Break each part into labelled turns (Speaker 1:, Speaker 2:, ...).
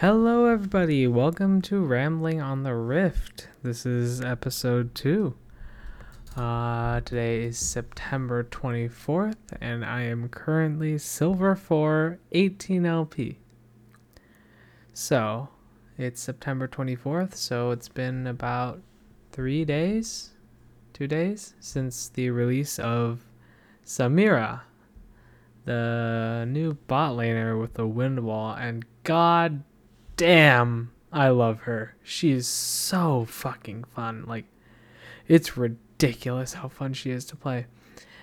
Speaker 1: Hello, everybody. Welcome to Rambling on the Rift. This is episode two. Uh, today is September 24th, and I am currently Silver 4 18LP. So, it's September 24th, so it's been about three days, two days, since the release of Samira, the new bot laner with the wind wall, and god damn, I love her. She's so fucking fun. Like, it's ridiculous how fun she is to play.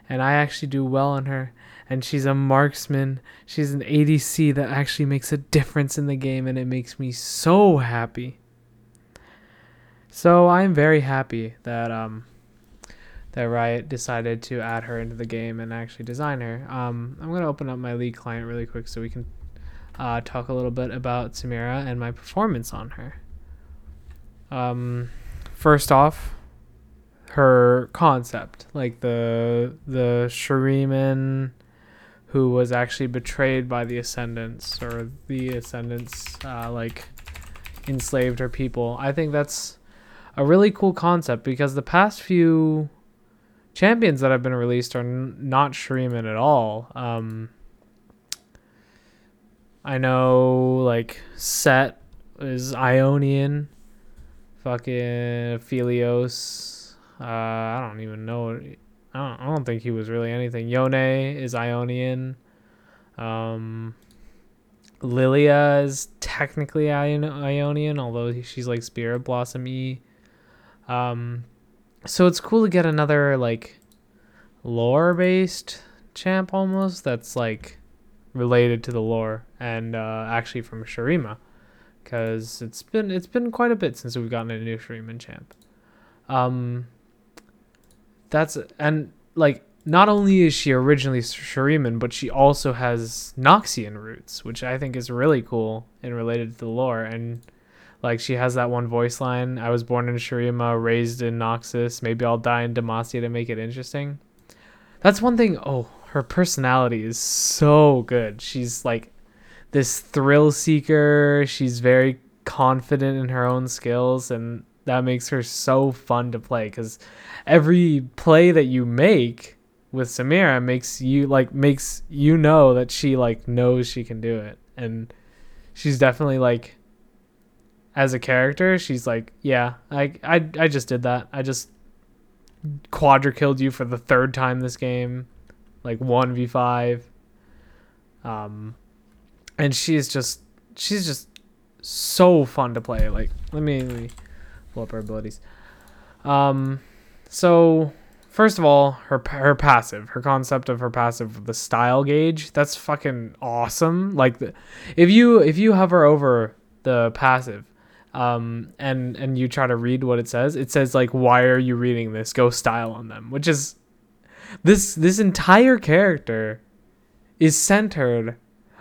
Speaker 1: And I actually do well on her. And she's a marksman. She's an ADC that actually makes a difference in the game, and it makes me so happy. So I'm very happy that um that Riot decided to add her into the game and actually design her. Um, I'm gonna open up my League client really quick so we can uh, talk a little bit about Samira and my performance on her. Um, first off, her concept, like the the Shuriman who was actually betrayed by the Ascendants, or the Ascendants uh, like enslaved her people. I think that's a really cool concept because the past few champions that have been released are n- not Shuriman at all. Um, I know like Sett is Ionian, fucking Philios. Uh, I don't even know. I don't, I don't think he was really anything. Yone is Ionian. Um, Lilia is technically Ion- Ionian, although she's like Spirit Blossom E. Um, so it's cool to get another like lore based champ almost that's like related to the lore and uh, actually from Shurima because it's been it's been quite a bit since we've gotten a new Shuriman champ. Um, that's and like not only is she originally Shuriman, but she also has Noxian roots, which I think is really cool and related to the lore. And like she has that one voice line: "I was born in Shurima, raised in Noxus. Maybe I'll die in Demacia to make it interesting." That's one thing. Oh, her personality is so good. She's like this thrill seeker. She's very confident in her own skills, and that makes her so fun to play because every play that you make with Samira makes you like makes you know that she like knows she can do it and she's definitely like as a character she's like yeah I I I just did that I just quadra killed you for the third time this game like 1v5 um and she's just she's just so fun to play. Like let me, let me pull up her abilities. Um so first of all her her passive her concept of her passive the style gauge that's fucking awesome. Like the, if you if you hover over the passive um and and you try to read what it says it says like why are you reading this? Go style on them which is this this entire character is centered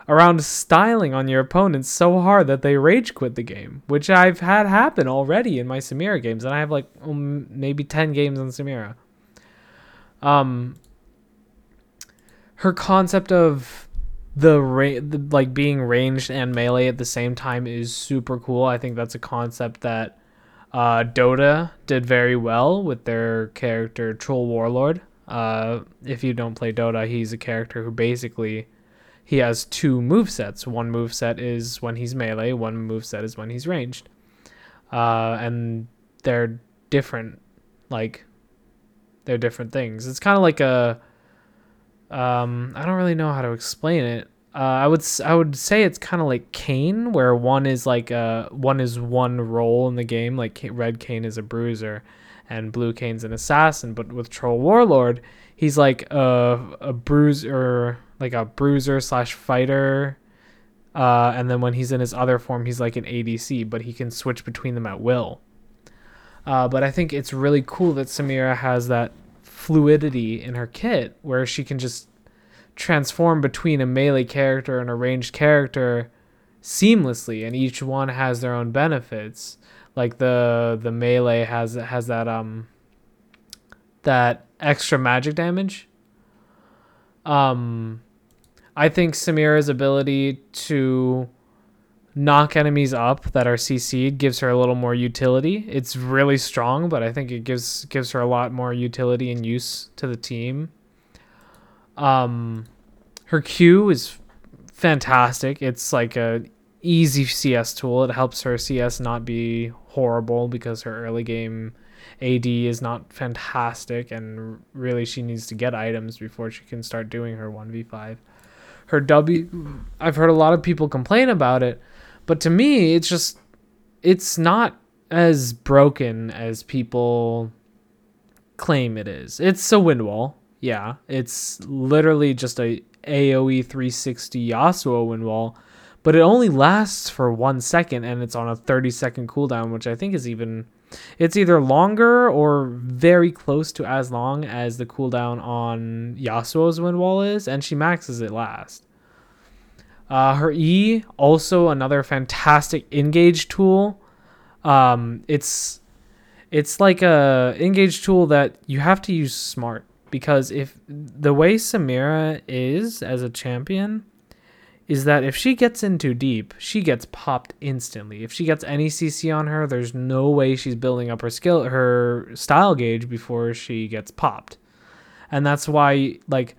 Speaker 1: around styling on your opponents so hard that they rage quit the game, which I've had happen already in my Samira games, and I have like um, maybe ten games on Samira. Um, her concept of the, ra- the like being ranged and melee at the same time is super cool. I think that's a concept that uh, Dota did very well with their character Troll Warlord. Uh, if you don't play Dota, he's a character who basically he has two move sets. One move set is when he's melee. One move set is when he's ranged, uh, and they're different. Like they're different things. It's kind of like a. Um, I don't really know how to explain it. Uh, I would I would say it's kind of like Kayn, where one is like a one is one role in the game. Like Red Kayn is a bruiser, and Blue Kayn's an assassin. But with Troll Warlord, he's like a a bruiser like a bruiser slash fighter. Uh, and then when he's in his other form, he's like an ADC, but he can switch between them at will. Uh, but I think it's really cool that Samira has that fluidity in her kit where she can just transform between a melee character and a ranged character seamlessly, and each one has their own benefits. Like the the melee has has that um that extra magic damage. Um, I think Samira's ability to knock enemies up that are CC'd gives her a little more utility. It's really strong, but I think it gives gives her a lot more utility and use to the team. Um, her Q is fantastic. It's like a easy CS tool. It helps her CS not be horrible because her early game AD is not fantastic, and really she needs to get items before she can start doing her 1v5. Her W, I've heard a lot of people complain about it, but to me, it's just, it's not as broken as people claim it is. It's a wind wall, yeah. It's literally just a AoE 360 Yasuo wind wall, but it only lasts for one second and it's on a 30 second cooldown, which I think is even it's either longer or very close to as long as the cooldown on Yasuo's wind wall is, and she maxes it last. Uh, her E also another fantastic engage tool. Um, it's it's like a engage tool that you have to use smart because if the way Samira is as a champion, is that if she gets in too deep, she gets popped instantly. If she gets any CC on her, there's no way she's building up her skill her style gauge before she gets popped. And that's why like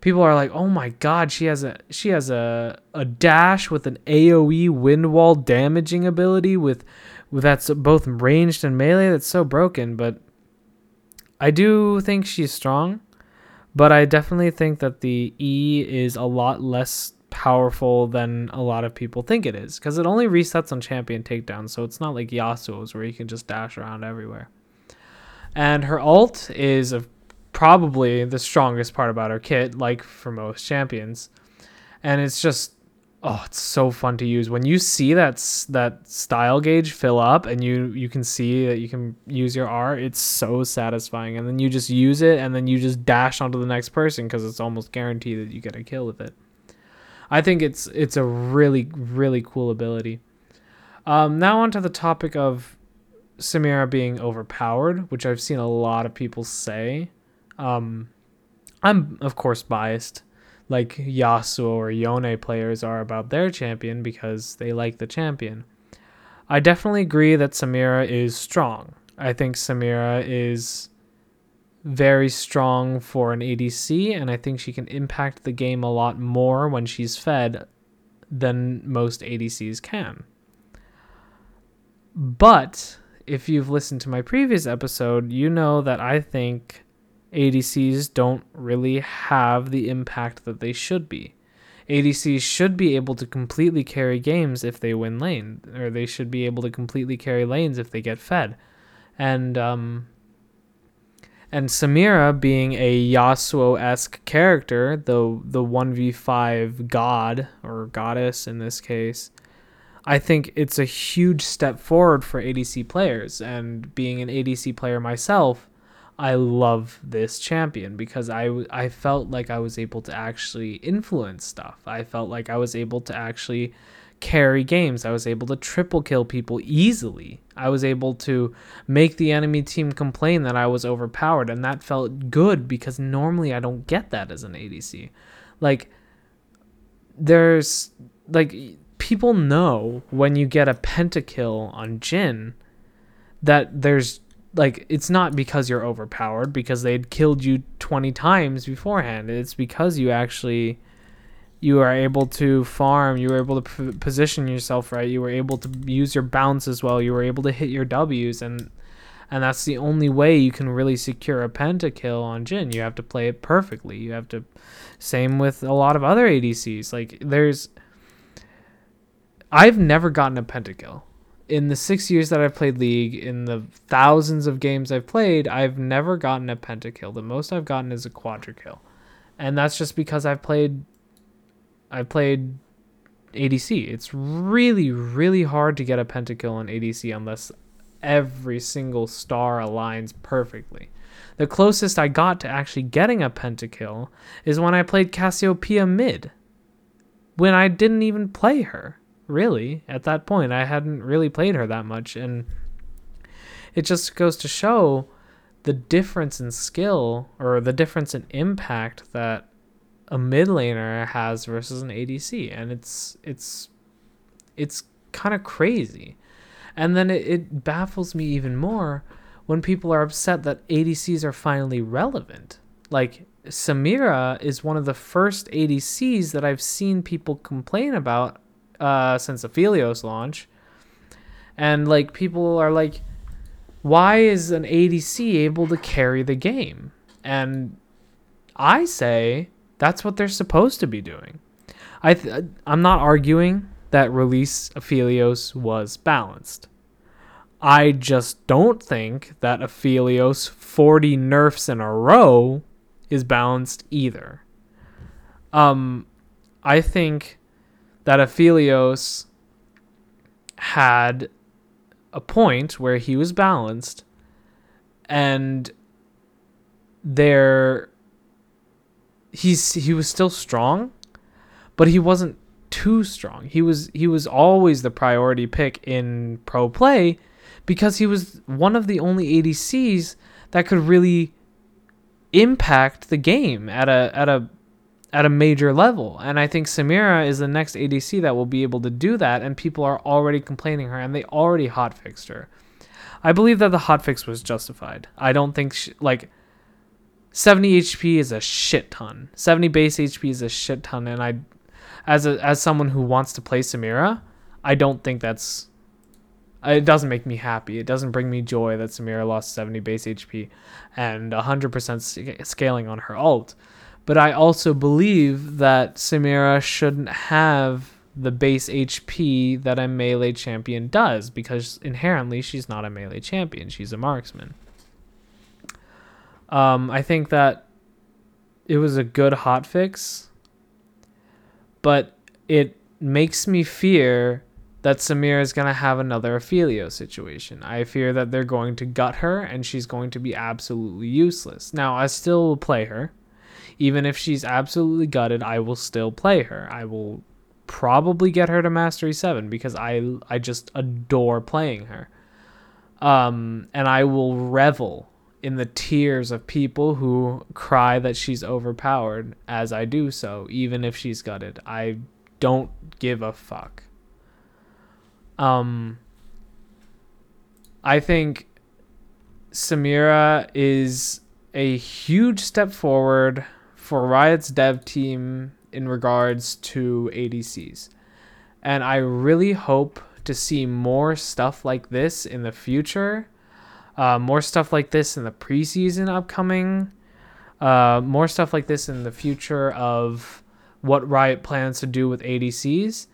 Speaker 1: people are like, "Oh my god, she has a she has a a dash with an AoE wind wall damaging ability with that's both ranged and melee that's so broken, but I do think she's strong, but I definitely think that the E is a lot less powerful than a lot of people think it is because it only resets on champion takedown, so it's not like Yasuo's where you can just dash around everywhere. And her alt is a, probably the strongest part about her kit, like for most champions. And it's just oh, it's so fun to use when you see that that style gauge fill up and you you can see that you can use your R. It's so satisfying, and then you just use it, and then you just dash onto the next person because it's almost guaranteed that you get a kill with it. I think it's it's a really really cool ability. Um, now onto the topic of Samira being overpowered, which I've seen a lot of people say. Um, I'm of course biased, like Yasuo or Yone players are about their champion because they like the champion. I definitely agree that Samira is strong. I think Samira is very strong for an ADC, and I think she can impact the game a lot more when she's fed than most ADCs can. But if you've listened to my previous episode, you know that I think ADCs don't really have the impact that they should be. ADCs should be able to completely carry games if they win lane, or they should be able to completely carry lanes if they get fed. And um, and Samira being a Yasuo esque character, the the one v five god or goddess in this case, I think it's a huge step forward for ADC players. And being an ADC player myself, I love this champion because I I felt like I was able to actually influence stuff. I felt like I was able to actually carry games. I was able to triple kill people easily. I was able to make the enemy team complain that I was overpowered, and that felt good because normally I don't get that as an ADC. Like, there's like people know when you get a pentakill on Jhin that there's like it's not because you're overpowered because they'd killed you 20 times beforehand. It's because you actually you are able to farm, you were able to p- position yourself right, you were able to use your bounce as well, you were able to hit your W's and and that's the only way you can really secure a pentakill on Jhin. You have to play it perfectly. You have to same with a lot of other ADCs. Like there's I've never gotten a pentakill. In the 6 years that I've played League, in the thousands of games I've played, I've never gotten a pentakill. The most I've gotten is a quadra And that's just because I've played I played ADC. It's really, really hard to get a pentakill on ADC unless every single star aligns perfectly. The closest I got to actually getting a pentakill is when I played Cassiopeia mid. When I didn't even play her, really. At that point, I hadn't really played her that much. And it just goes to show the difference in skill or the difference in impact that a mid laner has versus an ADC, and it's it's It's kind of crazy. And then it, it baffles me even more when people are upset that ADCs are finally relevant. Like Samira is one of the first ADCs that I've seen people complain about uh, since Aphelios launch. And like people are like, why is an ADC able to carry the game? And I say that's what they're supposed to be doing. I th- I'm not arguing that release Aphelios was balanced. I just don't think that Aphelios 40 nerfs in a row is balanced either. Um, I think that Aphelios had a point where he was balanced and there he's he was still strong but he wasn't too strong he was he was always the priority pick in pro play because he was one of the only ADCs that could really impact the game at a at a at a major level. And I think Samira is the next ADC that will be able to do that and people are already complaining her and they already hotfixed her. I believe that the hotfix was justified. I don't think she, like 70 HP is a shit ton. 70 base HP is a shit ton and I as a as someone who wants to play Samira, I don't think that's uh, it doesn't make me happy. It doesn't bring me joy that Samira lost 70 base HP and 100% scaling on her ult. But I also believe that Samira shouldn't have the base HP that a melee champion does because inherently she's not a melee champion. She's a marksman. Um, I think that it was a good hotfix, but it makes me fear that Samira is going to have another Aphelio situation. I fear that they're going to gut her and she's going to be absolutely useless. Now, I still will play her. Even if she's absolutely gutted, I will still play her. I will probably get her to Mastery 7 because I I just adore playing her. Um, and I will revel in the tears of people who cry that she's overpowered as I do so, even if she's gutted. I don't give a fuck. Um, I think Samira is a huge step forward for Riot's dev team in regards to ADCs. And I really hope to see more stuff like this in the future. Uh, more stuff like this in the preseason upcoming. Uh, more stuff like this in the future of what Riot plans to do with ADCs.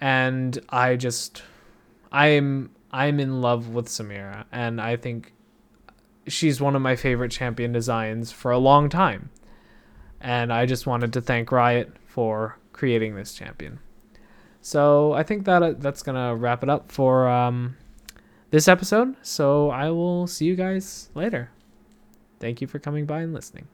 Speaker 1: And I just I'm I'm in love with Samira, and I think she's one of my favorite champion designs for a long time. And I just wanted to thank Riot for creating this champion. So I think that uh, that's gonna wrap it up for um, this episode. So I will see you guys later. Thank you for coming by and listening.